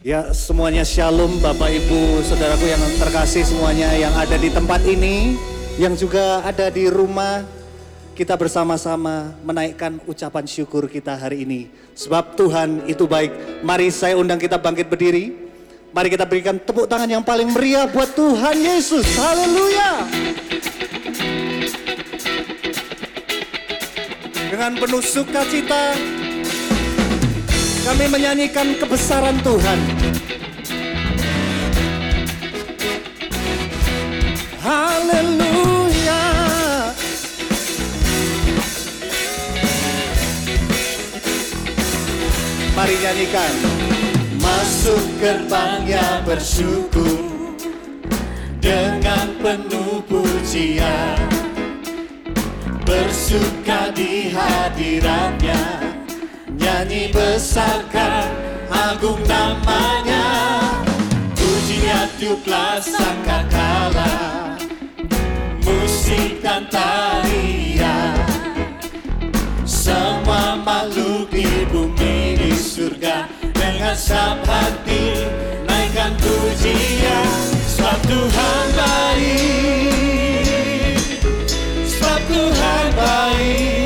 Ya semuanya shalom Bapak Ibu Saudaraku yang terkasih semuanya yang ada di tempat ini Yang juga ada di rumah. Kita bersama-sama menaikkan ucapan syukur kita hari ini. Sebab Tuhan itu baik. Mari saya undang kita bangkit berdiri. Mari kita berikan tepuk tangan yang paling meriah buat Tuhan Yesus. Haleluya! Dengan penuh sukacita kami menyanyikan kebesaran Tuhan. Haleluya. Mari nyanyikan. Masuk gerbangnya bersyukur dengan penuh pujian. Bersuka di hadiratnya nyanyi besarkan agung namanya. Pujinya tiuplah sangkakala musik dan tarian. Semua makhluk di bumi di surga. Dengan sab hati naikkan pujian. Sebab Tuhan baik. Sebab Tuhan baik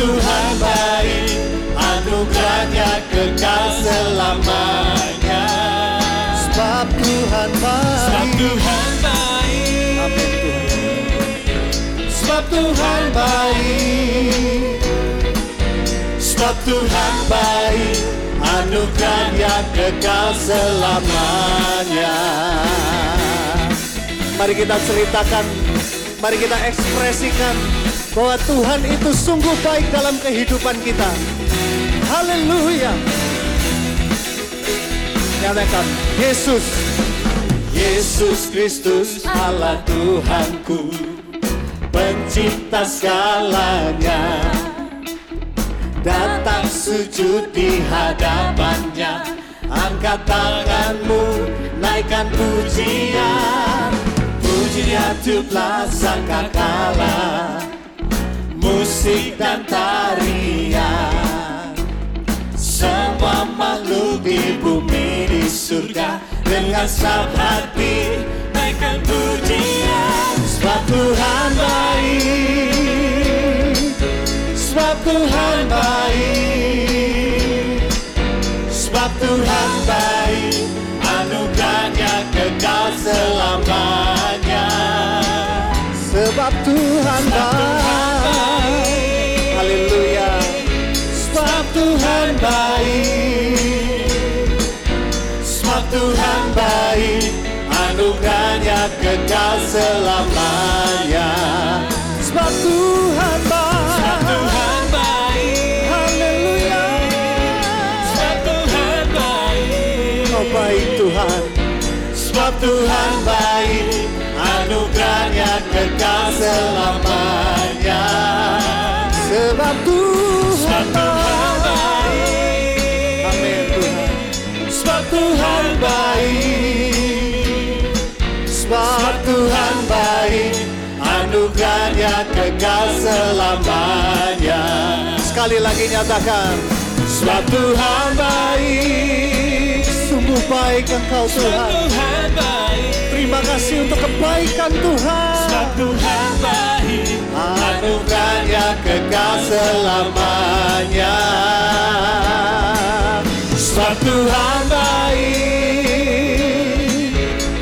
Tuhan baik Anugerahnya kekal selamanya. Sebab Tuhan baik. Sebab Tuhan baik. Amin Tuhan Sebab Tuhan baik. Sebab Tuhan baik Anugerahnya kekal selamanya. Mari kita ceritakan Mari kita ekspresikan bahwa Tuhan itu sungguh baik dalam kehidupan kita. Haleluya. Nyatakan Yesus. Yesus Kristus Allah Tuhanku pencipta segalanya datang sujud di hadapannya angkat tanganmu naikkan pujian pujian tiuplah sangkakala musik dan tarian. Semua makhluk di bumi di surga dengan sab hati naikkan pujian sebab Tuhan baik sebab Tuhan baik. Sebab Tuhan baik anugerahnya kekal selamanya. Sebab Tuhan baik baik anugerahnya kekal selamanya. Sebab Tuhan baik. Sebab Tuhan baik. Haleluya. Sebab Tuhan baik. Oh baik Tuhan. Sebab Tuhan baik anugerahnya kekal selamanya. Sebab Tuhan baik. Amin Tuhan. Sebab Tuhan baik selamanya. Sekali lagi nyatakan sebab Tuhan baik sungguh baik engkau Tuhan. Tuhan baik, terima kasih untuk kebaikan Tuhan. Sebab Tuhan baik, anugerahnya kekal selamanya. Sebab Tuhan baik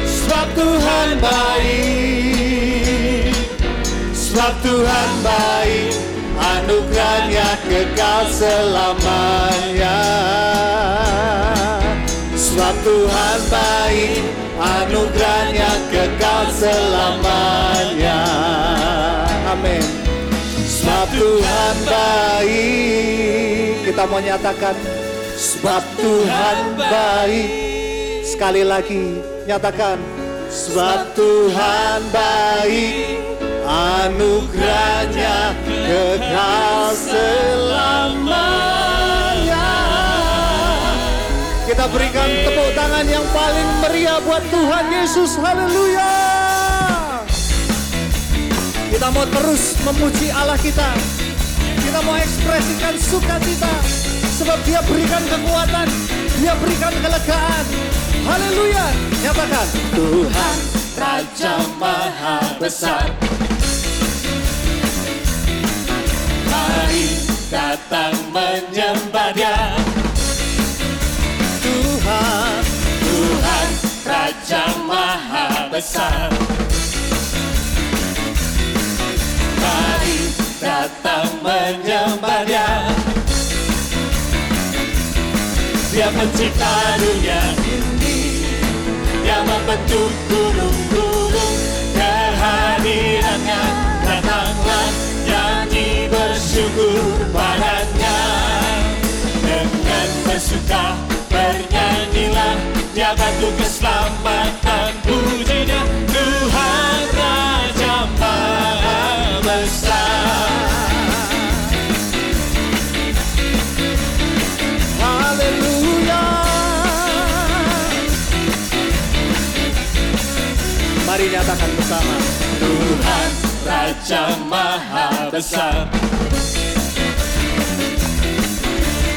sebab Tuhan baik sebab Tuhan baik anugerahnya kekal selamanya. Sebab Tuhan baik anugerahnya kekal selamanya. Amin. Sebab Tuhan baik kita mau nyatakan sebab Tuhan baik. Sekali lagi nyatakan sebab Tuhan baik anugerahnya kekal selamanya kita berikan tepuk tangan yang paling meriah buat Tuhan Yesus haleluya kita mau terus memuji Allah kita kita mau ekspresikan sukacita Sebab dia berikan kekuatan, dia berikan kelegaan. Haleluya. Nyatakan. Tuhan Raja Maha Besar datang menyembah dia. Tuhan. Tuhan Raja Maha Besar. Mari datang menyembah dia. Dia pencipta dunia ini. Dia membentuk gunung-gunung Kehadirannya bersyukur padanya Dengan bersuka bernyanyilah Dia bantu keselamatan pujinya Tuhan Raja Maha Besar Haleluya. Mari nyatakan bersama. Tuhan Raja Maha Besar.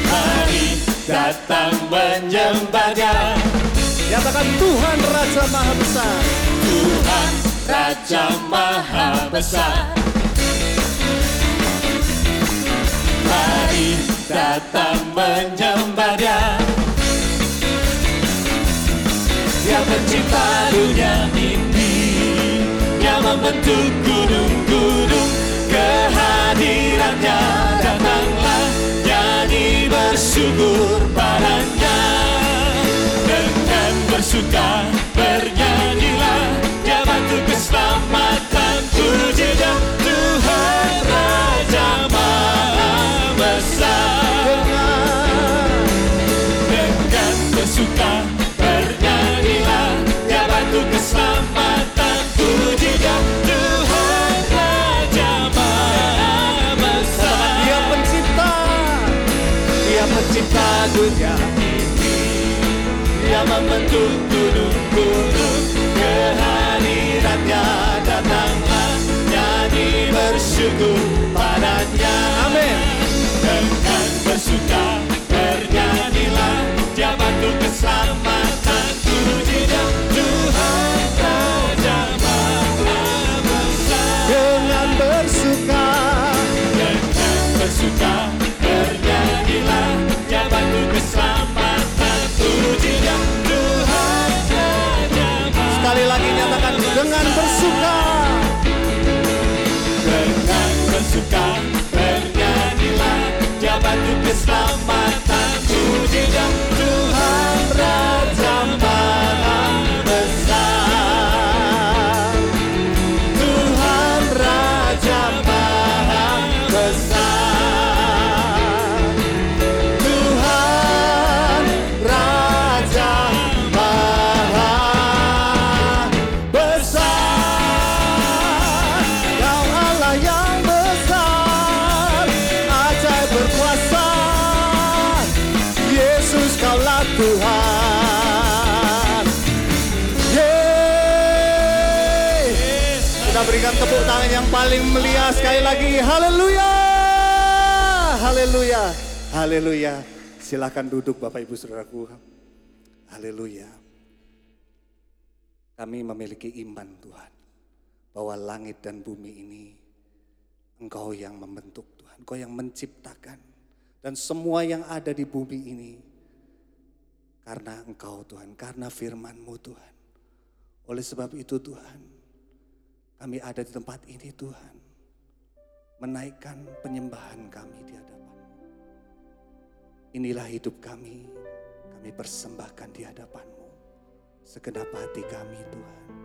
Mari datang menyembahnya. Nyatakan Tuhan Raja Maha Besar. Tuhan Raja Maha Besar. Mari datang menyembah dia Dia pencipta dunia ini membentuk gunung-gunung. Kehadirannya datanglah Nyanyi bersyukur padanya. Dengan bersuka bernyanyilah Dia bantu keselamatan. Pujinya Tuhan Raja Maha Besar. Dengan bersuka pencipta dunia ini Dia membentuk Bersuka bernyanyilah. Dia bantu keselamatan pujinya yang paling meriah sekali lagi Haleluya! Haleluya! Haleluya! Silahkan duduk Bapak Ibu Saudaraku. Haleluya! Kami memiliki iman Tuhan Bahwa langit dan bumi ini Engkau yang membentuk Tuhan. Engkau yang menciptakan. Dan semua yang ada di bumi ini Karena Engkau Tuhan. Karena firman-Mu Tuhan. Oleh sebab itu Tuhan Kami ada di tempat ini Tuhan Menaikkan penyembahan kami di hadapan Inilah hidup kami, kami persembahkan di hadapan-Mu. Segenap hati kami Tuhan.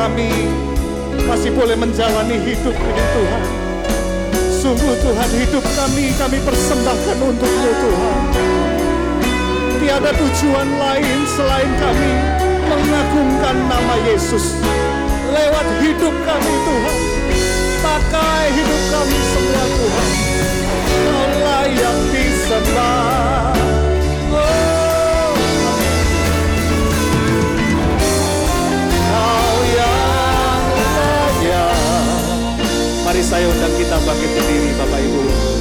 kami masih boleh menjalani hidup ini Tuhan. Sungguh Tuhan hidup kami kami persembahkan untukmu Tuhan. Tiada tujuan lain selain kami mengagungkan nama Yesus lewat hidup kami Tuhan. Pakai hidup kami semua Tuhan. Kau layak disembah. Saya undang kita bangkit berdiri Bapak Ibu.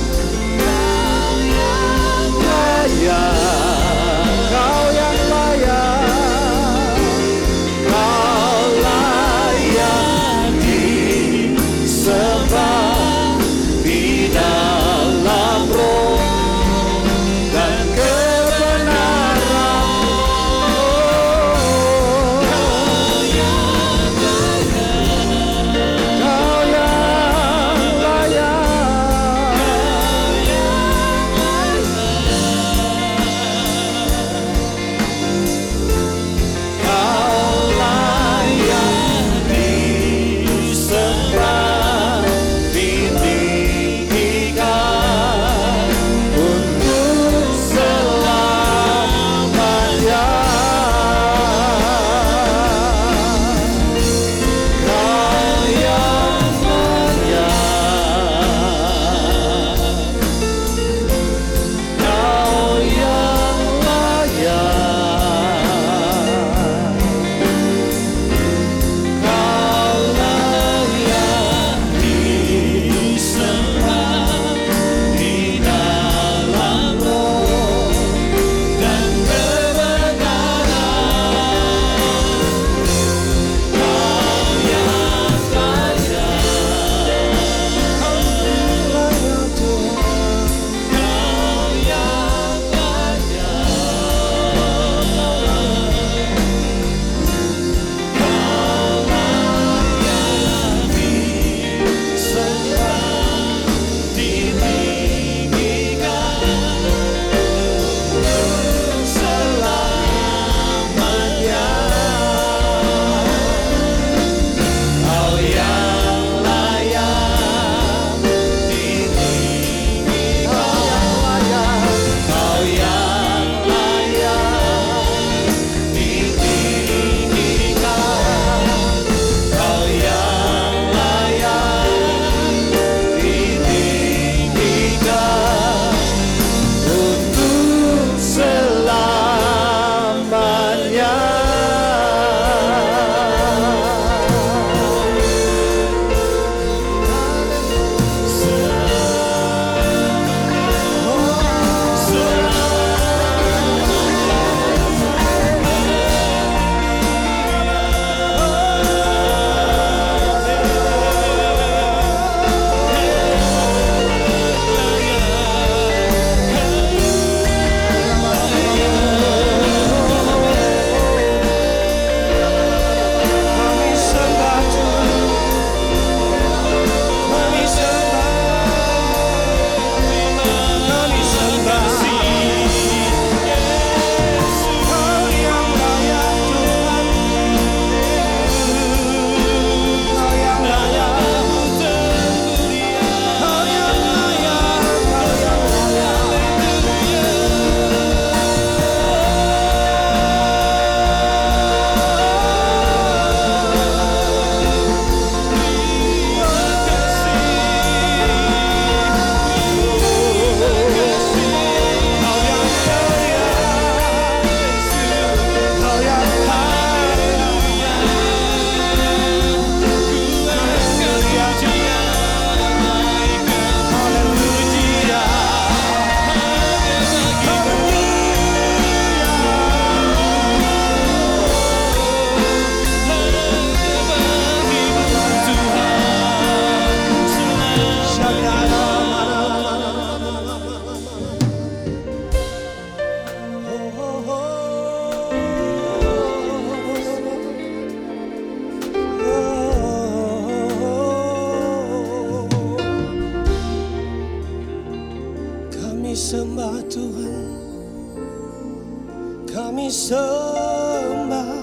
Sembah.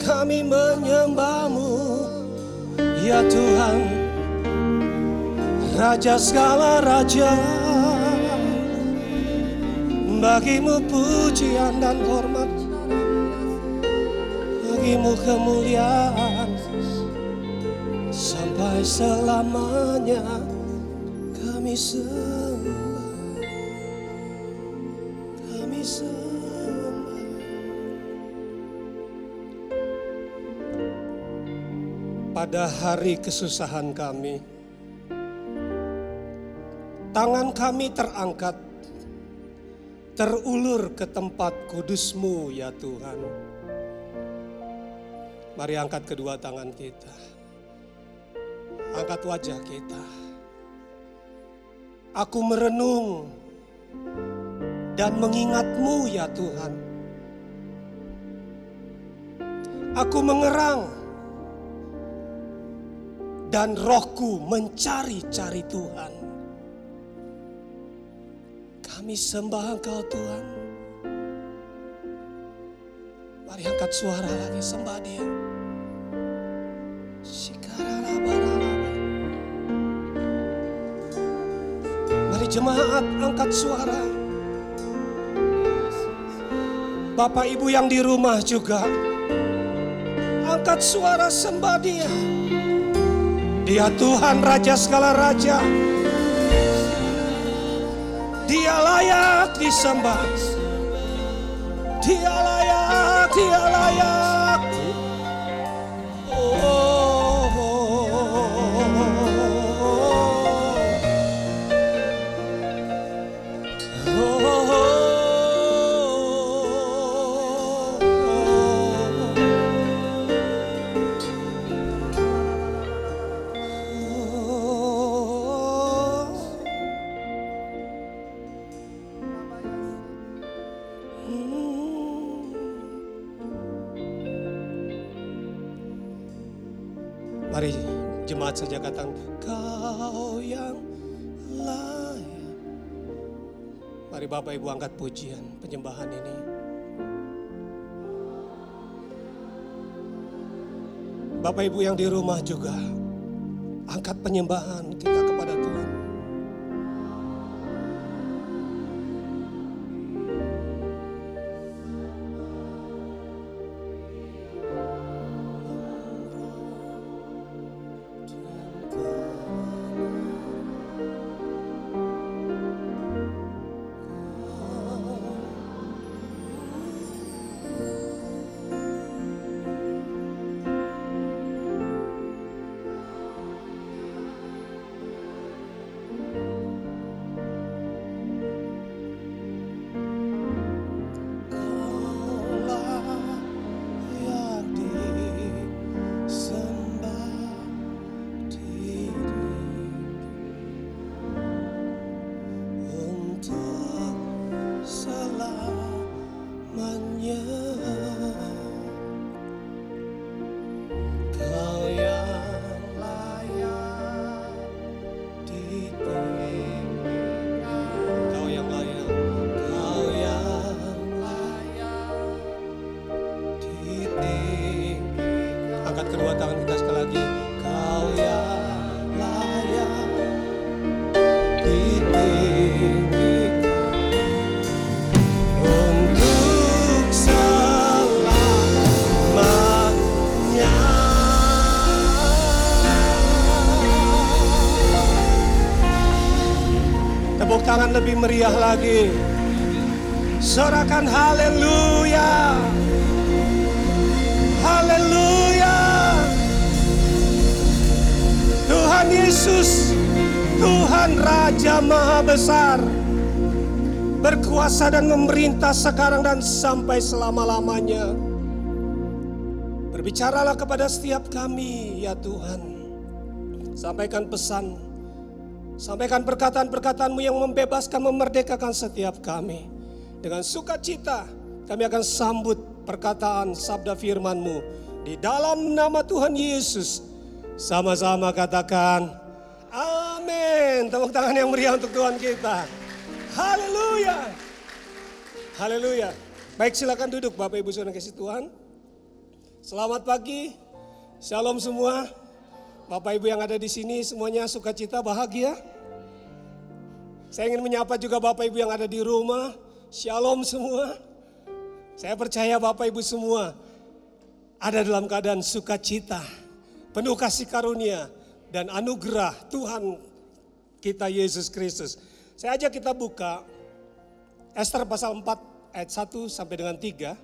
Kami menyembahmu Ya Tuhan Raja segala raja. Bagimu pujian dan hormat Bagimu kemuliaan. Sampai selamanya Kami sembah Pada hari kesusahan kami Tangan kami terangkat terulur ke tempat kudusmu ya Tuhan. Mari angkat kedua tangan kita. Angkat wajah kita. Aku merenung dan mengingatmu ya Tuhan. Aku mengerang dan rohku mencari-cari Tuhan. Kami sembah Engkau Tuhan. Mari angkat suara lagi sembah Dia. Mari jemaat angkat suara. Bapak Ibu yang di rumah juga angkat suara sembah Dia. Dia Tuhan Raja segala raja. Dia layak disembah. Dia layak, dia layak. Mari Bapak Ibu angkat pujian penyembahan ini. Bapak Ibu yang di rumah juga angkat penyembahan kita kepada Lebih meriah lagi. Sorakan haleluya. Haleluya. Tuhan Yesus, Tuhan Raja Maha Besar, berkuasa dan memerintah sekarang dan sampai selama-lamanya. Berbicaralah kepada setiap kami, ya Tuhan. Sampaikan pesan, sampaikan perkataan-perkataanmu yang membebaskan, memerdekakan setiap kami. Dengan sukacita kami akan sambut perkataan sabda firman-Mu di dalam nama Tuhan Yesus. Sama-sama katakan amin. Tepuk tangan yang meriah untuk Tuhan kita. Haleluya. Haleluya. Baik silakan duduk Bapak Ibu Saudara kasih Tuhan. Selamat pagi. Shalom semua. Bapak Ibu yang ada di sini semuanya sukacita bahagia. Saya ingin menyapa juga Bapak Ibu yang ada di rumah. Shalom semua. Saya percaya Bapak Ibu semua ada dalam keadaan sukacita, penuh kasih karunia dan anugerah Tuhan kita Yesus Kristus. Saya ajak kita buka Esther pasal 4 ayat 1 sampai dengan 3.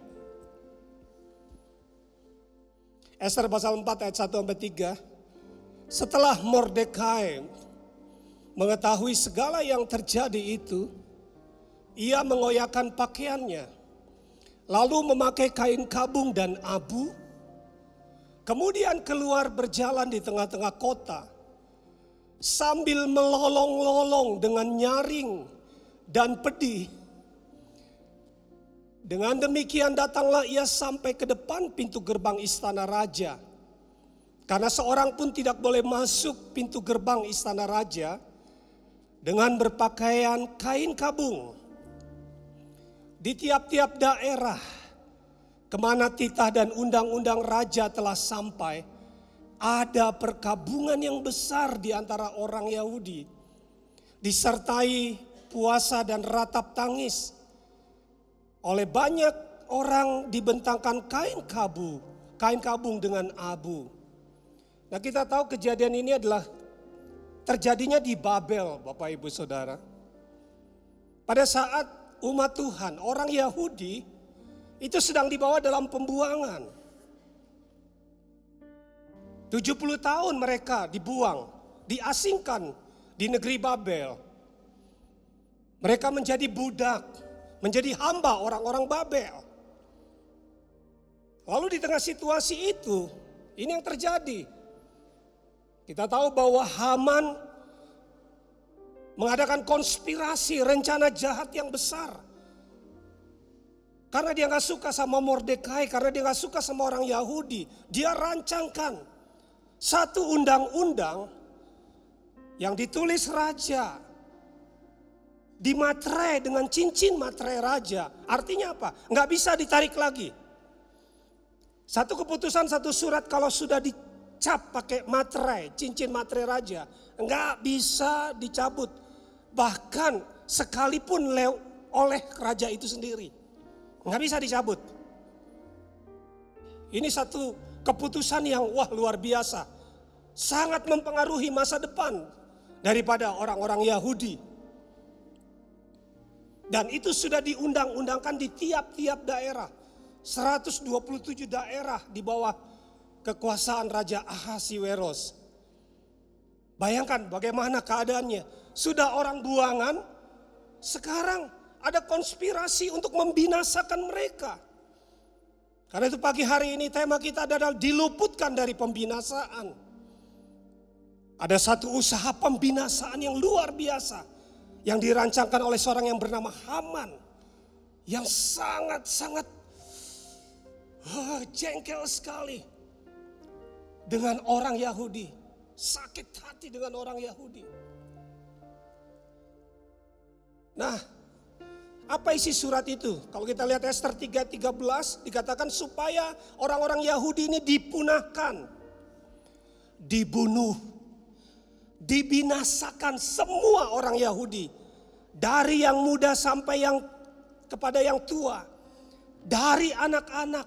Esther pasal 4 ayat 1 sampai 3. Setelah Mordekai mengetahui segala yang terjadi itu, ia mengoyakkan pakaiannya, lalu memakai kain kabung dan abu, kemudian keluar berjalan di tengah-tengah kota, sambil melolong-lolong dengan nyaring dan pedih. Dengan demikian datanglah ia sampai ke depan pintu gerbang istana raja. Karena seorang pun tidak boleh masuk pintu gerbang istana raja dengan berpakaian kain kabung. Di tiap-tiap daerah ke mana titah dan undang-undang raja telah sampai, ada perkabungan yang besar di antara orang Yahudi, disertai puasa dan ratap tangis. Oleh banyak orang dibentangkan kain kabu, kain kabung dengan abu. Nah kita tahu kejadian ini adalah terjadinya di Babel Bapak Ibu Saudara. Pada saat umat Tuhan, orang Yahudi itu sedang dibawa dalam pembuangan. 70 tahun mereka dibuang, diasingkan di negeri Babel. Mereka menjadi budak, menjadi hamba orang-orang Babel. Lalu di tengah situasi itu, ini yang terjadi. Kita tahu bahwa Haman mengadakan konspirasi, rencana jahat yang besar. Karena dia nggak suka sama Mordekai, karena dia nggak suka sama orang Yahudi, dia rancangkan satu undang-undang yang ditulis raja di materai dengan cincin materai raja. Artinya apa? Nggak bisa ditarik lagi. Satu keputusan, satu surat kalau sudah dicap pakai materai, cincin materai raja, nggak bisa dicabut. Bahkan sekalipun oleh raja itu sendiri, nggak bisa dicabut. Ini satu keputusan yang wah luar biasa. Sangat mempengaruhi masa depan daripada orang-orang Yahudi. Dan itu sudah diundang-undangkan di tiap-tiap daerah. 127 daerah di bawah kekuasaan Raja Ahasiweros. Bayangkan bagaimana keadaannya. Sudah orang buangan, sekarang ada konspirasi untuk membinasakan mereka. Karena itu pagi hari ini tema kita adalah diluputkan dari pembinasaan. Ada satu usaha pembinasaan yang luar biasa yang dirancangkan oleh seorang yang bernama Haman yang sangat-sangat oh, jengkel sekali dengan orang Yahudi, sakit hati dengan orang Yahudi. Nah, apa isi surat itu? Kalau kita lihat Esther 3:13 dikatakan supaya orang-orang Yahudi ini dipunahkan, dibunuh, dibinasakan semua orang Yahudi dari yang muda sampai yang kepada yang tua, dari anak-anak,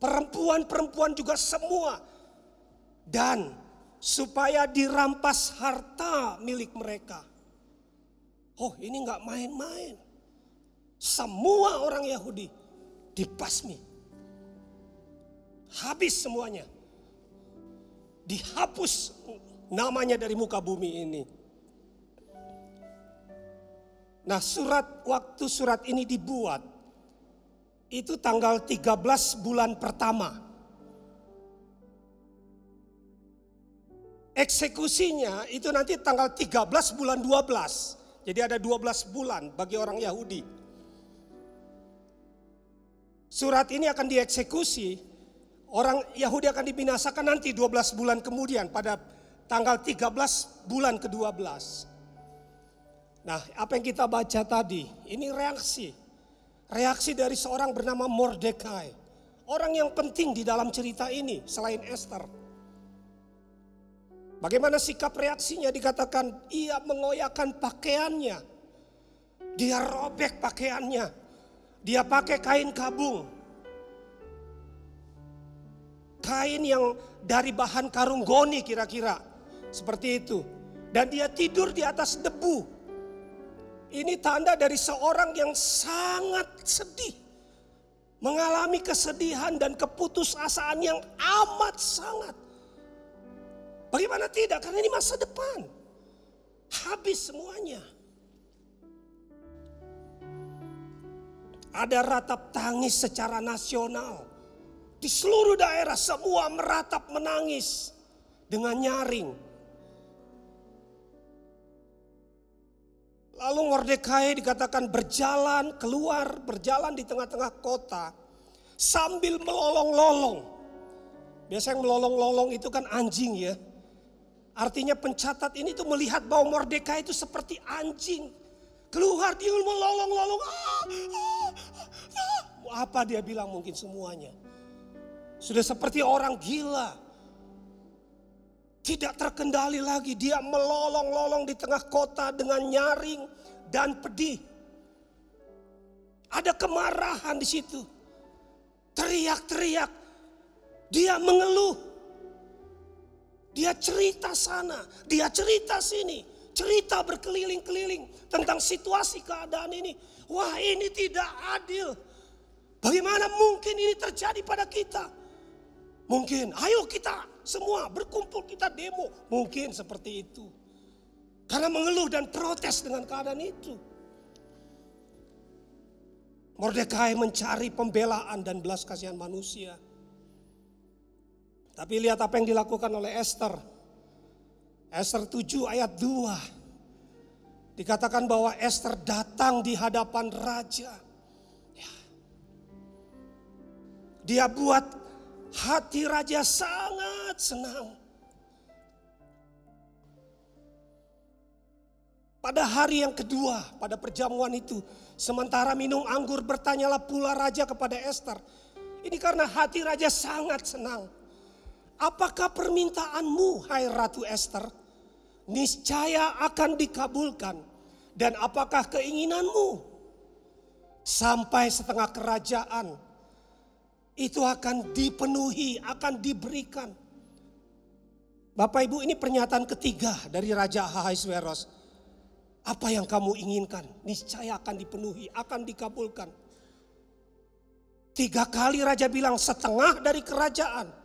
perempuan-perempuan juga semua dan supaya dirampas harta milik mereka. Oh, ini nggak main-main. Semua orang Yahudi dipasmi. Habis semuanya. Dihapus namanya dari muka bumi ini. Nah surat waktu surat ini dibuat itu tanggal 13 bulan pertama. Eksekusinya itu nanti tanggal 13 bulan 12. Jadi ada 12 bulan bagi orang Yahudi. Surat ini akan dieksekusi, orang Yahudi akan dibinasakan nanti 12 bulan kemudian pada tanggal 13 bulan ke-12. Nah, apa yang kita baca tadi, ini reaksi reaksi dari seorang bernama Mordekai. Orang yang penting di dalam cerita ini selain Esther. Bagaimana sikap reaksinya dikatakan ia mengoyakkan pakaiannya. Dia robek pakaiannya. Dia pakai kain kabung. Kain yang dari bahan karung goni kira-kira. Seperti itu. Dan dia tidur di atas debu. Ini tanda dari seorang yang sangat sedih. Mengalami kesedihan dan keputusasaan yang amat sangat. Bagaimana tidak? Karena ini masa depan. Habis semuanya. Ada ratap tangis secara nasional. Di seluruh daerah semua meratap menangis dengan nyaring. Lalu Mordekai dikatakan berjalan keluar, berjalan di tengah-tengah kota sambil melolong-lolong. Biasanya melolong-lolong itu kan anjing ya. Artinya pencatat ini tuh melihat bahwa Mordekai itu seperti anjing. Keluar dia melolong-lolong. Ah, ah, ah. Apa dia bilang mungkin semuanya. Sudah seperti orang gila. Tidak terkendali lagi. Dia melolong-lolong di tengah kota dengan nyaring dan pedih. Ada kemarahan di situ. Teriak-teriak. Dia mengeluh. Dia cerita sana, dia cerita sini. Cerita berkeliling-keliling tentang situasi keadaan ini. Wah ini tidak adil. Bagaimana mungkin ini terjadi pada kita? Mungkin, ayo kita semua berkumpul kita demo. Mungkin seperti itu. Karena mengeluh dan protes dengan keadaan itu. Mordekai mencari pembelaan dan belas kasihan manusia. Tapi lihat apa yang dilakukan oleh Esther. Esther 7 ayat 2. Dikatakan bahwa Esther datang di hadapan raja. Ya. Dia buat hati raja sangat senang. Pada hari yang kedua, pada perjamuan itu, sementara minum anggur, bertanyalah pula raja kepada Esther. Ini karena hati raja sangat senang. Apakah permintaanmu, hai Ratu Esther, niscaya akan dikabulkan? Dan apakah keinginanmu sampai setengah kerajaan itu akan dipenuhi, akan diberikan? Bapak Ibu ini pernyataan ketiga dari Raja Ahasuerus. Apa yang kamu inginkan niscaya akan dipenuhi, akan dikabulkan. Tiga kali raja bilang setengah dari kerajaan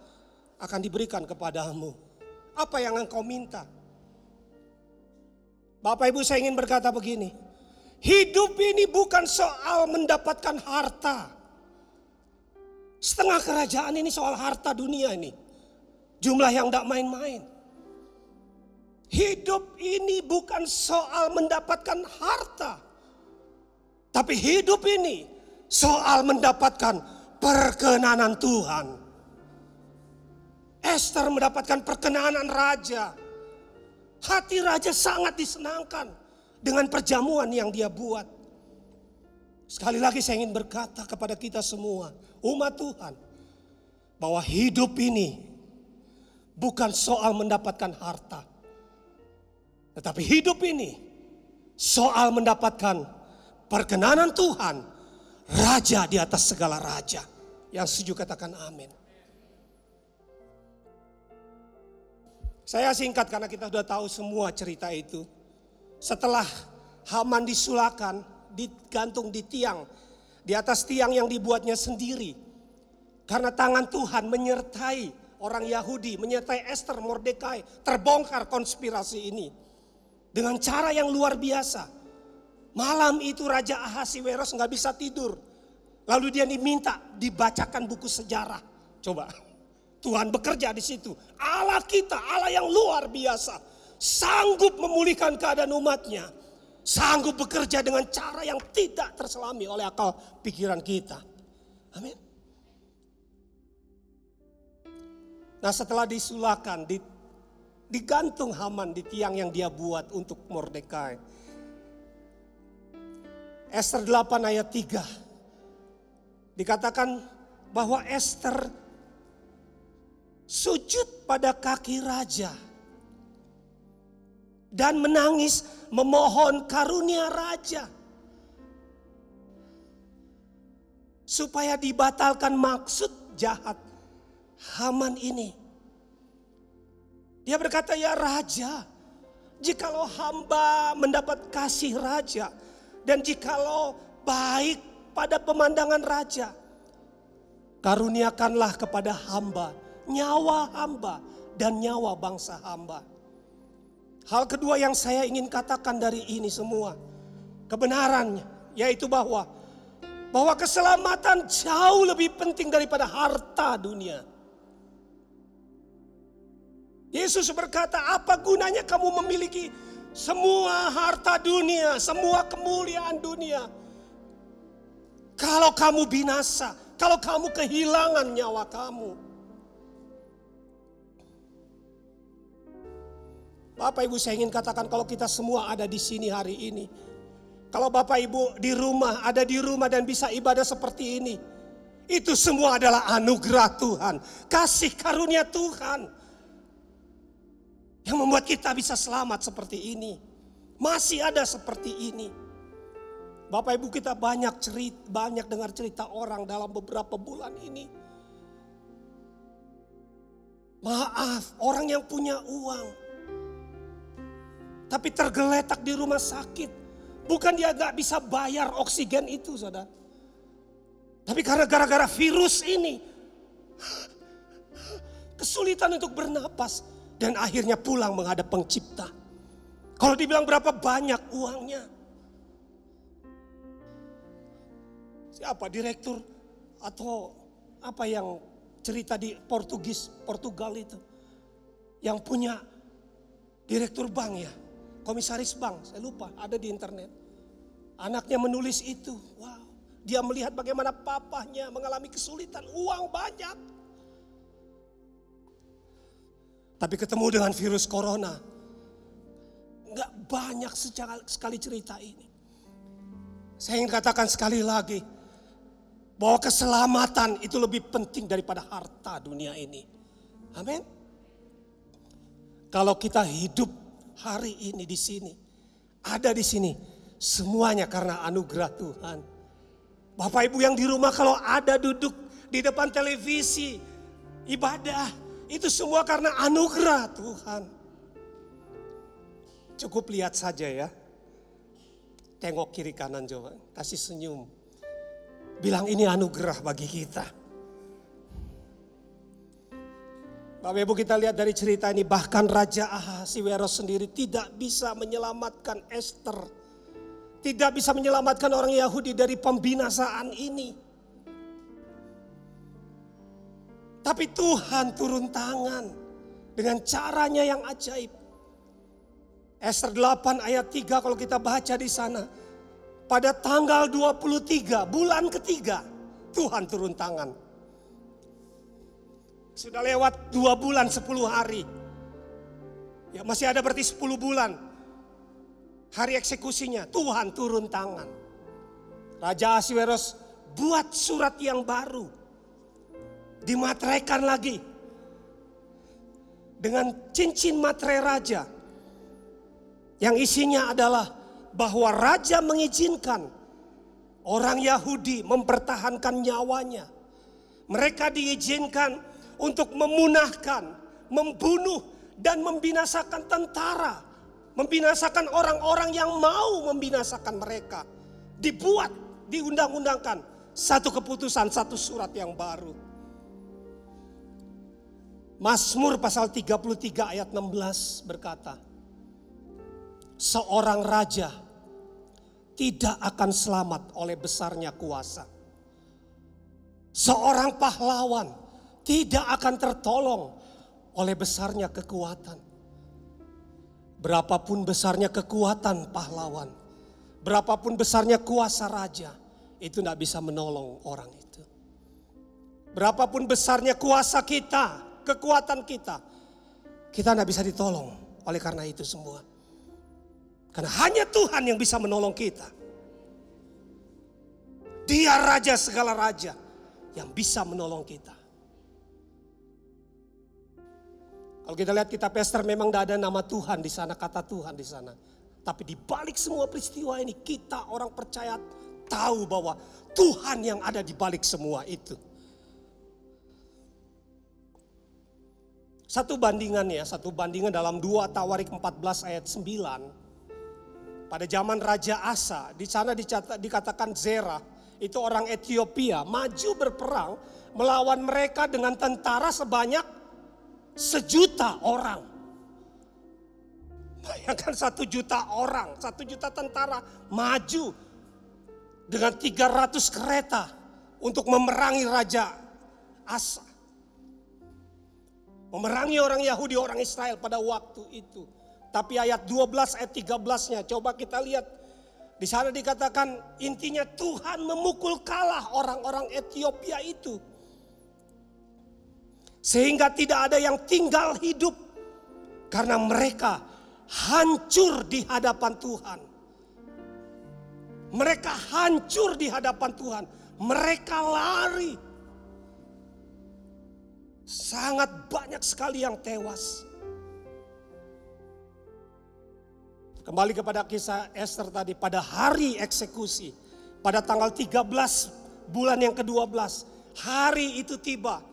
akan diberikan kepadamu. Apa yang engkau minta? Bapak Ibu saya ingin berkata begini. Hidup ini bukan soal mendapatkan harta. Setengah kerajaan ini soal harta dunia ini. Jumlah yang tidak main-main. Hidup ini bukan soal mendapatkan harta. Tapi hidup ini soal mendapatkan perkenanan Tuhan. Esther mendapatkan perkenanan raja. Hati raja sangat disenangkan dengan perjamuan yang dia buat. Sekali lagi saya ingin berkata kepada kita semua, umat Tuhan, bahwa hidup ini bukan soal mendapatkan harta. Tetapi hidup ini soal mendapatkan perkenanan Tuhan, raja di atas segala raja. Yang setuju katakan amin. Saya singkat karena kita sudah tahu semua cerita itu. Setelah Haman disulakan, digantung di tiang, di atas tiang yang dibuatnya sendiri. Karena tangan Tuhan menyertai orang Yahudi, menyertai Esther, Mordekai, terbongkar konspirasi ini. Dengan cara yang luar biasa. Malam itu Raja Ahasiweros nggak bisa tidur. Lalu dia diminta dibacakan buku sejarah. Coba. Tuhan bekerja di situ. Allah kita, Allah yang luar biasa. Sanggup memulihkan keadaan umatnya. Sanggup bekerja dengan cara yang tidak terselami oleh akal pikiran kita. Amin. Nah setelah disulakan, digantung Haman di tiang yang dia buat untuk Mordekai. Esther 8 ayat 3. Dikatakan bahwa Esther sujud pada kaki raja dan menangis memohon karunia raja supaya dibatalkan maksud jahat Haman ini. Dia berkata, "Ya raja, jikalau hamba mendapat kasih raja dan jikalau baik pada pemandangan raja, karuniakanlah kepada hamba nyawa hamba dan nyawa bangsa hamba." Hal kedua yang saya ingin katakan dari ini semua, kebenarannya yaitu bahwa bahwa keselamatan jauh lebih penting daripada harta dunia. Yesus berkata, "Apa gunanya kamu memiliki semua harta dunia, semua kemuliaan dunia, kalau kamu binasa, kalau kamu kehilangan nyawa kamu?" Bapak Ibu saya ingin katakan kalau kita semua ada di sini hari ini. Kalau Bapak Ibu di rumah, ada di rumah dan bisa ibadah seperti ini. Itu semua adalah anugerah Tuhan. Kasih karunia Tuhan. Yang membuat kita bisa selamat seperti ini. Masih ada seperti ini. Bapak Ibu kita banyak cerita, banyak dengar cerita orang dalam beberapa bulan ini. Maaf, orang yang punya uang tapi tergeletak di rumah sakit. Bukan dia gak bisa bayar oksigen itu saudara. Tapi karena gara-gara virus ini. Kesulitan untuk bernapas. Dan akhirnya pulang menghadap pencipta. Kalau dibilang berapa banyak uangnya. Siapa direktur atau apa yang cerita di Portugis, Portugal itu. Yang punya direktur bank ya komisaris bank, saya lupa, ada di internet. Anaknya menulis itu, wow. Dia melihat bagaimana papahnya mengalami kesulitan, uang banyak. Tapi ketemu dengan virus corona, nggak banyak sekali cerita ini. Saya ingin katakan sekali lagi, bahwa keselamatan itu lebih penting daripada harta dunia ini. Amin. Kalau kita hidup hari ini di sini. Ada di sini. Semuanya karena anugerah Tuhan. Bapak Ibu yang di rumah kalau ada duduk di depan televisi. Ibadah. Itu semua karena anugerah Tuhan. Cukup lihat saja ya. Tengok kiri kanan coba. Kasih senyum. Bilang ini anugerah bagi kita. Bapak Ibu kita lihat dari cerita ini bahkan Raja Ahasiweros sendiri tidak bisa menyelamatkan Esther. Tidak bisa menyelamatkan orang Yahudi dari pembinasaan ini. Tapi Tuhan turun tangan dengan caranya yang ajaib. Esther 8 ayat 3 kalau kita baca di sana. Pada tanggal 23 bulan ketiga Tuhan turun tangan sudah lewat dua bulan sepuluh hari. Ya masih ada berarti sepuluh bulan. Hari eksekusinya Tuhan turun tangan. Raja Asiweros buat surat yang baru. Dimateraikan lagi. Dengan cincin materai raja. Yang isinya adalah bahwa raja mengizinkan orang Yahudi mempertahankan nyawanya. Mereka diizinkan untuk memunahkan, membunuh, dan membinasakan tentara, membinasakan orang-orang yang mau membinasakan mereka. Dibuat, diundang-undangkan satu keputusan, satu surat yang baru. Mazmur pasal 33 ayat 16 berkata, seorang raja tidak akan selamat oleh besarnya kuasa. Seorang pahlawan tidak akan tertolong oleh besarnya kekuatan. Berapapun besarnya kekuatan pahlawan, berapapun besarnya kuasa raja, itu tidak bisa menolong orang itu. Berapapun besarnya kuasa kita, kekuatan kita, kita tidak bisa ditolong oleh karena itu semua. Karena hanya Tuhan yang bisa menolong kita. Dia raja segala raja yang bisa menolong kita. Kalau kita lihat kitab Esther memang tidak ada nama Tuhan di sana, kata Tuhan di sana. Tapi di balik semua peristiwa ini kita orang percaya tahu bahwa Tuhan yang ada di balik semua itu. Satu bandingan ya, satu bandingan dalam 2 Tawarik 14 ayat 9. Pada zaman Raja Asa, di sana dikatakan Zerah, itu orang Ethiopia, maju berperang melawan mereka dengan tentara sebanyak sejuta orang. Bayangkan satu juta orang, satu juta tentara maju dengan 300 kereta untuk memerangi Raja Asa. Memerangi orang Yahudi, orang Israel pada waktu itu. Tapi ayat 12 ayat 13-nya coba kita lihat. Di sana dikatakan intinya Tuhan memukul kalah orang-orang Ethiopia itu. Sehingga tidak ada yang tinggal hidup. Karena mereka hancur di hadapan Tuhan. Mereka hancur di hadapan Tuhan. Mereka lari. Sangat banyak sekali yang tewas. Kembali kepada kisah Esther tadi pada hari eksekusi. Pada tanggal 13 bulan yang ke-12. Hari itu tiba.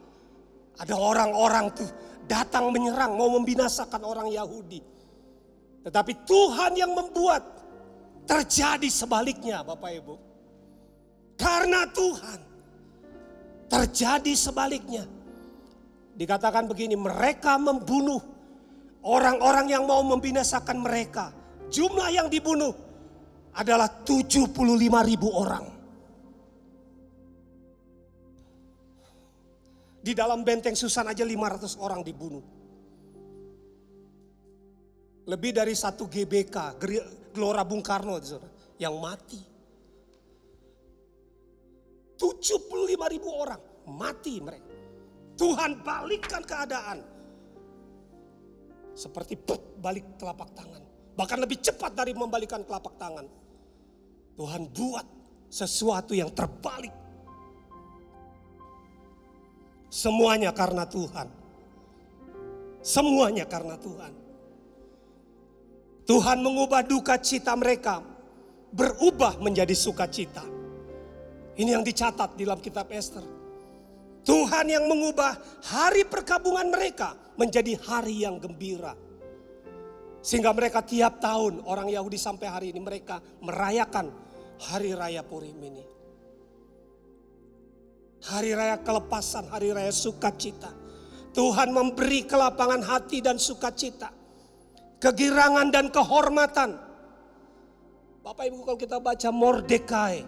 Ada orang-orang tuh datang menyerang, mau membinasakan orang Yahudi. Tetapi Tuhan yang membuat terjadi sebaliknya Bapak Ibu. Karena Tuhan terjadi sebaliknya. Dikatakan begini, mereka membunuh orang-orang yang mau membinasakan mereka. Jumlah yang dibunuh adalah 75 ribu orang. Di dalam benteng Susan aja 500 orang dibunuh. Lebih dari satu GBK, Gelora Bung Karno yang mati. 75 ribu orang mati mereka. Tuhan balikkan keadaan. Seperti balik telapak tangan. Bahkan lebih cepat dari membalikan telapak tangan. Tuhan buat sesuatu yang terbalik Semuanya karena Tuhan. Semuanya karena Tuhan. Tuhan mengubah duka cita mereka berubah menjadi sukacita. Ini yang dicatat di dalam kitab Esther. Tuhan yang mengubah hari perkabungan mereka menjadi hari yang gembira. Sehingga mereka tiap tahun orang Yahudi sampai hari ini mereka merayakan hari raya Purim ini. Hari raya kelepasan, hari raya sukacita. Tuhan memberi kelapangan hati dan sukacita. Kegirangan dan kehormatan. Bapak Ibu kalau kita baca Mordekai.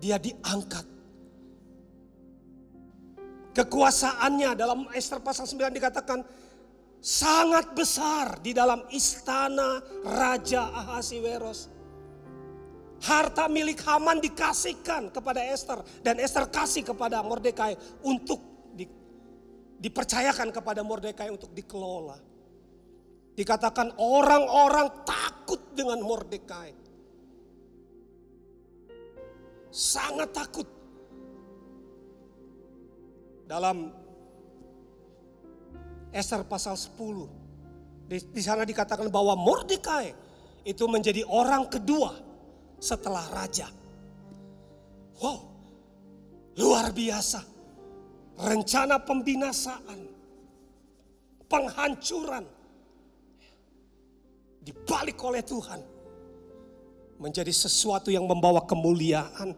Dia diangkat. Kekuasaannya dalam Esther pasal 9 dikatakan sangat besar di dalam istana Raja Ahasiweros. Harta milik Haman dikasihkan kepada Esther dan Esther kasih kepada Mordekai untuk di, dipercayakan kepada Mordekai untuk dikelola. Dikatakan orang-orang takut dengan Mordekai. Sangat takut. Dalam Esther pasal 10 di, di sana dikatakan bahwa Mordekai itu menjadi orang kedua setelah raja. Wow, luar biasa. Rencana pembinasaan, penghancuran dibalik oleh Tuhan menjadi sesuatu yang membawa kemuliaan.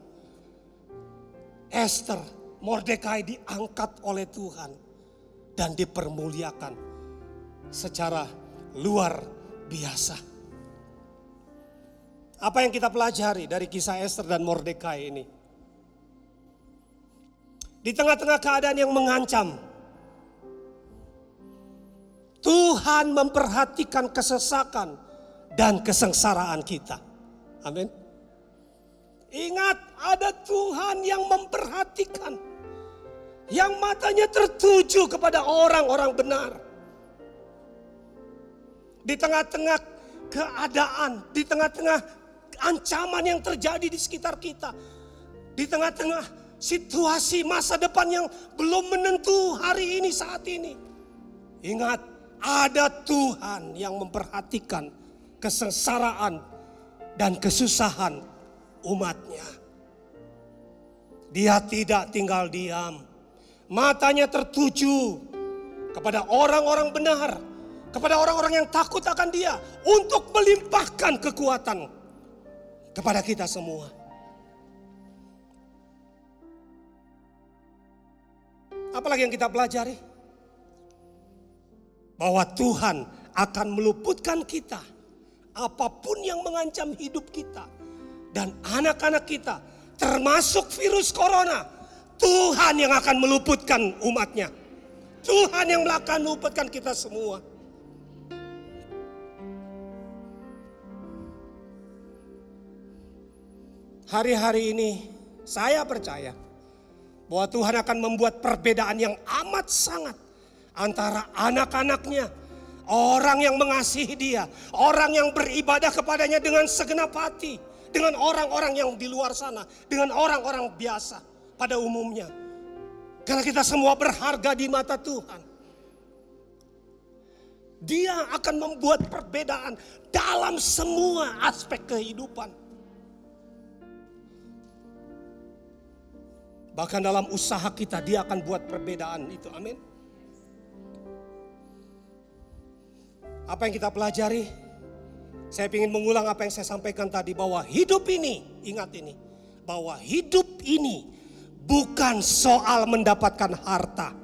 Esther, Mordekai diangkat oleh Tuhan dan dipermuliakan secara luar biasa. Apa yang kita pelajari dari kisah Esther dan Mordekai ini? Di tengah-tengah keadaan yang mengancam, Tuhan memperhatikan kesesakan dan kesengsaraan kita. Amin. Ingat, ada Tuhan yang memperhatikan, yang matanya tertuju kepada orang-orang benar. Di tengah-tengah keadaan, di tengah-tengah ancaman yang terjadi di sekitar kita. Di tengah-tengah situasi masa depan yang belum menentu hari ini saat ini. Ingat, ada Tuhan yang memperhatikan kesengsaraan dan kesusahan umatnya. Dia tidak tinggal diam. Matanya tertuju kepada orang-orang benar, kepada orang-orang yang takut akan dia untuk melimpahkan kekuatan kepada kita semua. Apalagi yang kita pelajari? Bahwa Tuhan akan meluputkan kita apa pun yang mengancam hidup kita dan anak-anak kita termasuk virus corona Tuhan yang akan meluputkan umatnya Tuhan yang akan meluputkan kita semua hari-hari ini saya percaya bahwa Tuhan akan membuat perbedaan yang amat sangat antara anak-anaknya, orang yang mengasihi Dia, orang yang beribadah kepadanya dengan segenap hati, dengan orang-orang yang di luar sana, dengan orang-orang biasa pada umumnya. Karena kita semua berharga di mata Tuhan. Dia akan membuat perbedaan dalam semua aspek kehidupan. Bahkan dalam usaha kita dia akan buat perbedaan itu. Amin. Apa yang kita pelajari? Saya ingin mengulang apa yang saya sampaikan tadi bahwa hidup ini, ingat ini, bahwa hidup ini bukan soal mendapatkan harta.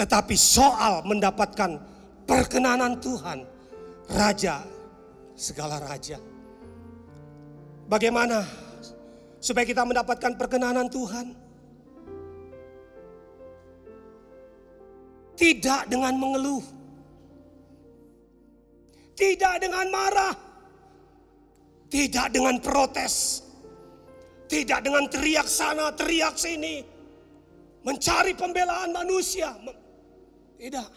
Tetapi soal mendapatkan perkenanan Tuhan, Raja segala raja. Bagaimana supaya kita mendapatkan perkenanan Tuhan. Tidak dengan mengeluh. Tidak dengan marah. Tidak dengan protes. Tidak dengan teriak sana, teriak sini. Mencari pembelaan manusia. Tidak.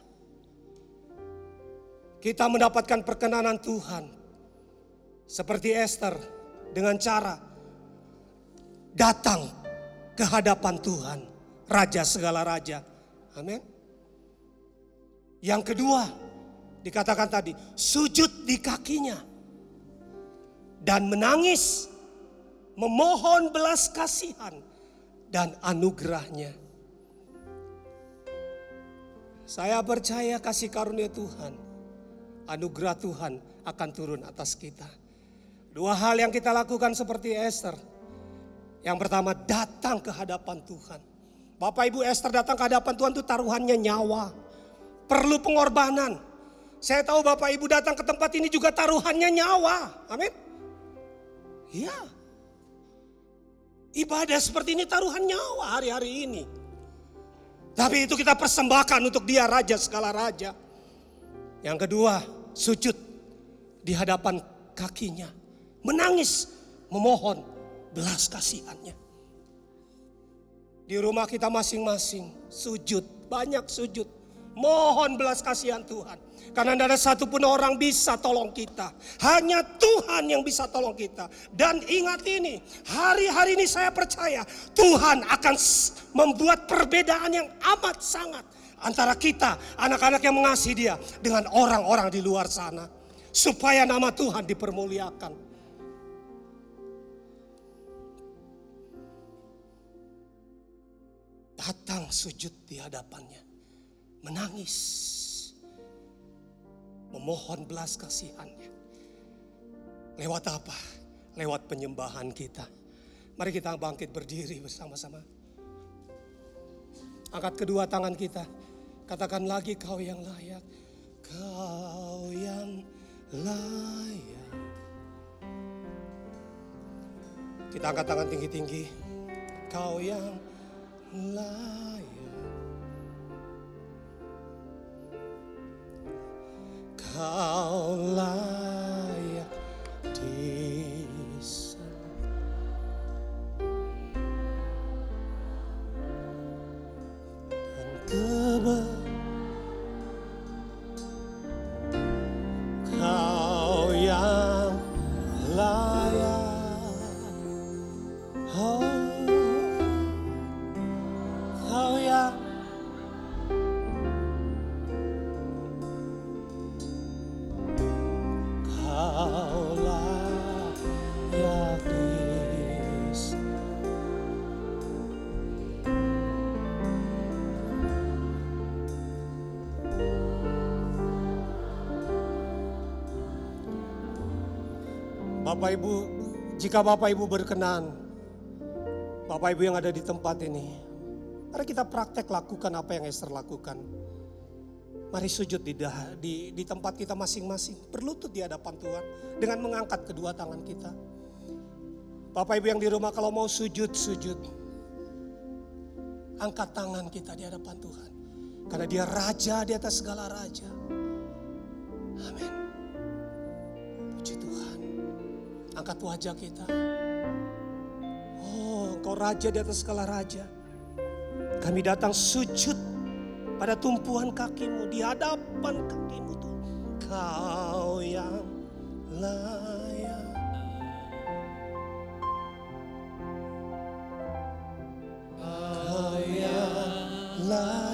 Kita mendapatkan perkenanan Tuhan. Seperti Esther dengan cara datang ke hadapan Tuhan, Raja segala raja. Amin. Yang kedua, dikatakan tadi, sujud di kakinya dan menangis, memohon belas kasihan dan anugerahnya. Saya percaya kasih karunia Tuhan, anugerah Tuhan akan turun atas kita. Dua hal yang kita lakukan seperti Esther, yang pertama datang ke hadapan Tuhan. Bapak Ibu Esther datang ke hadapan Tuhan itu taruhannya nyawa. Perlu pengorbanan. Saya tahu Bapak Ibu datang ke tempat ini juga taruhannya nyawa. Amin. Iya. Ibadah seperti ini taruhan nyawa hari-hari ini. Tapi itu kita persembahkan untuk dia raja segala raja. Yang kedua, sujud di hadapan kakinya. Menangis, memohon belas kasihannya. Di rumah kita masing-masing sujud, banyak sujud. Mohon belas kasihan Tuhan. Karena tidak ada satupun orang bisa tolong kita. Hanya Tuhan yang bisa tolong kita. Dan ingat ini, hari-hari ini saya percaya Tuhan akan membuat perbedaan yang amat sangat. Antara kita, anak-anak yang mengasihi dia, dengan orang-orang di luar sana. Supaya nama Tuhan dipermuliakan. Datang sujud di hadapannya, menangis, memohon belas kasihannya. Lewat apa? Lewat penyembahan kita. Mari kita bangkit berdiri bersama-sama. Angkat kedua tangan kita. Katakan lagi kau yang layak. Kau yang layak. Kita angkat tangan tinggi-tinggi. Kau yang layak Kau layak di Dan keber Bapak Ibu, jika Bapak Ibu berkenan, Bapak Ibu yang ada di tempat ini, mari kita praktek lakukan apa yang Esther lakukan. Mari sujud di, di, di tempat kita masing-masing, berlutut di hadapan Tuhan dengan mengangkat kedua tangan kita. Bapak Ibu yang di rumah kalau mau sujud, sujud. Angkat tangan kita di hadapan Tuhan. Karena dia raja di atas segala raja. Amin. Puji Tuhan. Angkat wajah kita. Oh, engkau raja di atas segala raja. Kami datang sujud pada tumpuan kakimu, di hadapan kakimu Tuhan. Kau yang layak. Kau yang layak.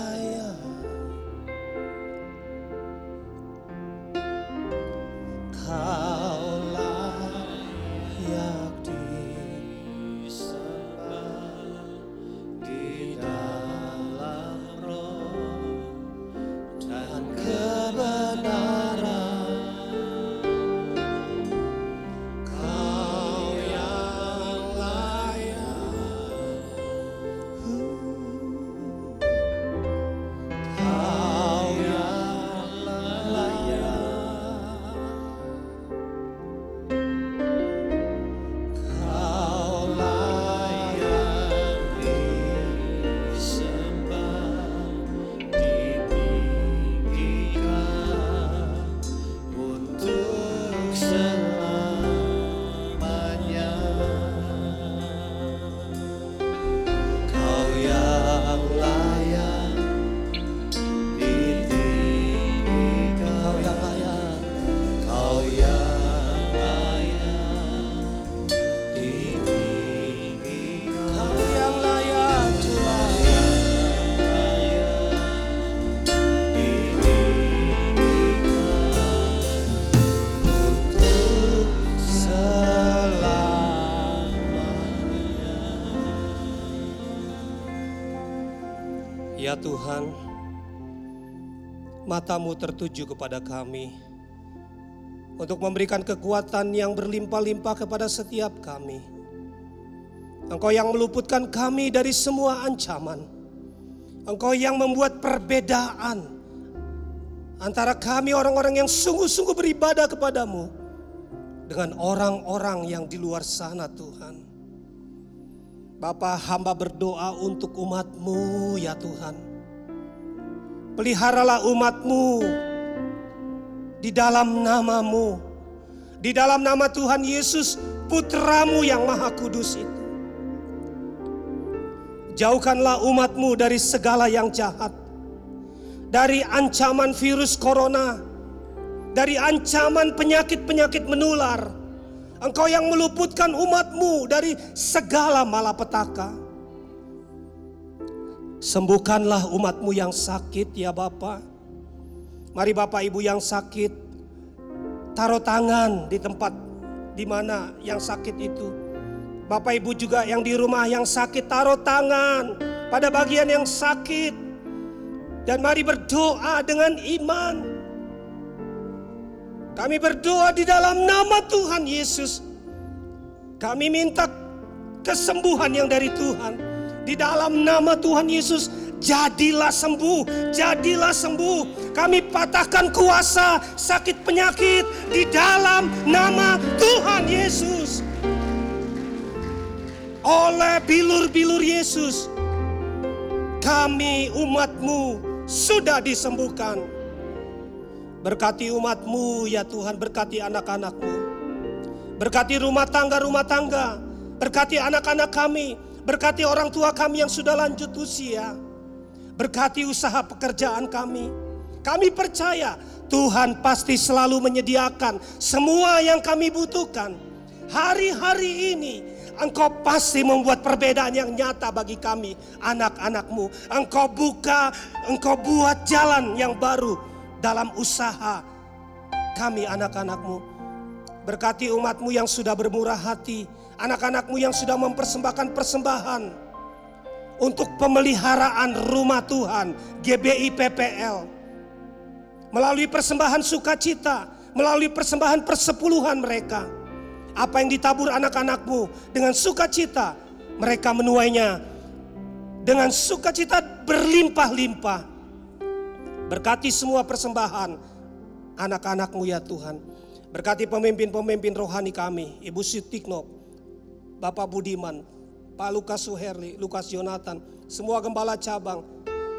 Ya Tuhan, matamu tertuju kepada kami untuk memberikan kekuatan yang berlimpah-limpah kepada setiap kami. Engkau yang meluputkan kami dari semua ancaman. Engkau yang membuat perbedaan antara kami orang-orang yang sungguh-sungguh beribadah kepadamu dengan orang-orang yang di luar sana Tuhan. Bapa hamba berdoa untuk umatmu ya Tuhan. Peliharalah umatmu di dalam namamu. Di dalam nama Tuhan Yesus putramu yang maha kudus itu. Jauhkanlah umatmu dari segala yang jahat. Dari ancaman virus corona. Dari ancaman penyakit-penyakit menular. Engkau yang meluputkan umatmu dari segala malapetaka. Sembuhkanlah umatmu yang sakit ya Bapa. Mari Bapak Ibu yang sakit, taruh tangan di tempat di mana yang sakit itu. Bapak Ibu juga yang di rumah yang sakit, taruh tangan pada bagian yang sakit. Dan mari berdoa dengan iman. Kami berdoa di dalam nama Tuhan Yesus. Kami minta kesembuhan yang dari Tuhan. Di dalam nama Tuhan Yesus, jadilah sembuh, jadilah sembuh. Kami patahkan kuasa sakit penyakit di dalam nama Tuhan Yesus. Oleh bilur-bilur Yesus, kami umatmu sudah disembuhkan. Berkati umatmu ya Tuhan, berkati anak-anakmu. Berkati rumah tangga-rumah tangga. Berkati anak-anak kami. Berkati orang tua kami yang sudah lanjut usia. Berkati usaha pekerjaan kami. Kami percaya Tuhan pasti selalu menyediakan semua yang kami butuhkan. Hari-hari ini Engkau pasti membuat perbedaan yang nyata bagi kami, anak-anakmu. Engkau buka, engkau buat jalan yang baru dalam usaha kami anak-anakmu. Berkati umatmu yang sudah bermurah hati, anak-anakmu yang sudah mempersembahkan persembahan untuk pemeliharaan rumah Tuhan, GBI PPL. Melalui persembahan sukacita, melalui persembahan persepuluhan mereka. Apa yang ditabur anak-anakmu dengan sukacita, mereka menuainya dengan sukacita berlimpah-limpah. Berkati semua persembahan anak-anakmu ya Tuhan. Berkati pemimpin-pemimpin rohani kami, Ibu Sutikno, Bapak Budiman, Pak Lukas Suherli, Lukas Jonathan, semua gembala cabang.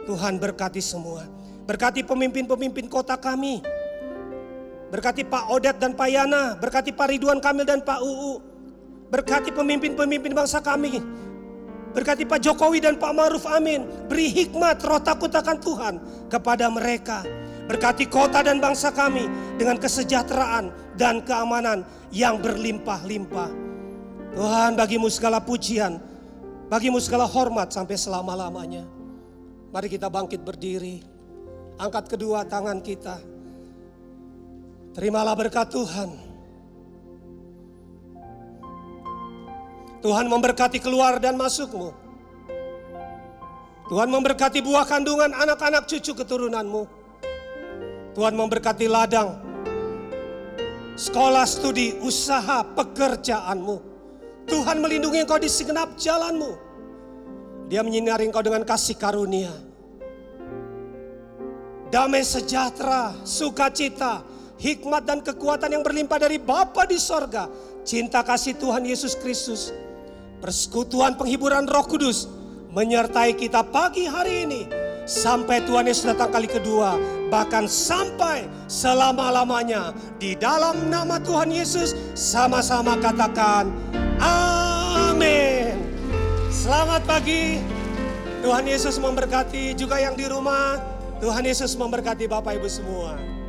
Tuhan berkati semua. Berkati pemimpin-pemimpin kota kami. Berkati Pak Odet dan Pak Yana, berkati Pak Ridwan Kamil dan Pak UU. Berkati pemimpin-pemimpin bangsa kami. Berkati Pak Jokowi dan Pak Maruf Amin. Beri hikmat roh takut akan Tuhan kepada mereka. Berkati kota dan bangsa kami dengan kesejahteraan dan keamanan yang berlimpah-limpah. Tuhan bagimu segala pujian, bagimu segala hormat sampai selama-lamanya. Mari kita bangkit berdiri, angkat kedua tangan kita. Terimalah berkat Tuhan. Tuhan memberkati keluar dan masukmu. Tuhan memberkati buah kandungan anak-anak cucu keturunanmu. Tuhan memberkati ladang, sekolah studi, usaha, pekerjaanmu. Tuhan melindungi engkau di segenap jalanmu. Dia menyinari engkau dengan kasih karunia. Damai sejahtera, sukacita, hikmat dan kekuatan yang berlimpah dari Bapa di sorga. Cinta kasih Tuhan Yesus Kristus. Persekutuan penghiburan roh kudus menyertai kita pagi hari ini sampai Tuhan Yesus datang kali kedua, bahkan sampai selama-lamanya. Di dalam nama Tuhan Yesus, sama-sama katakan amin. Selamat pagi. Tuhan Yesus memberkati juga yang di rumah. Tuhan Yesus memberkati Bapak Ibu semua.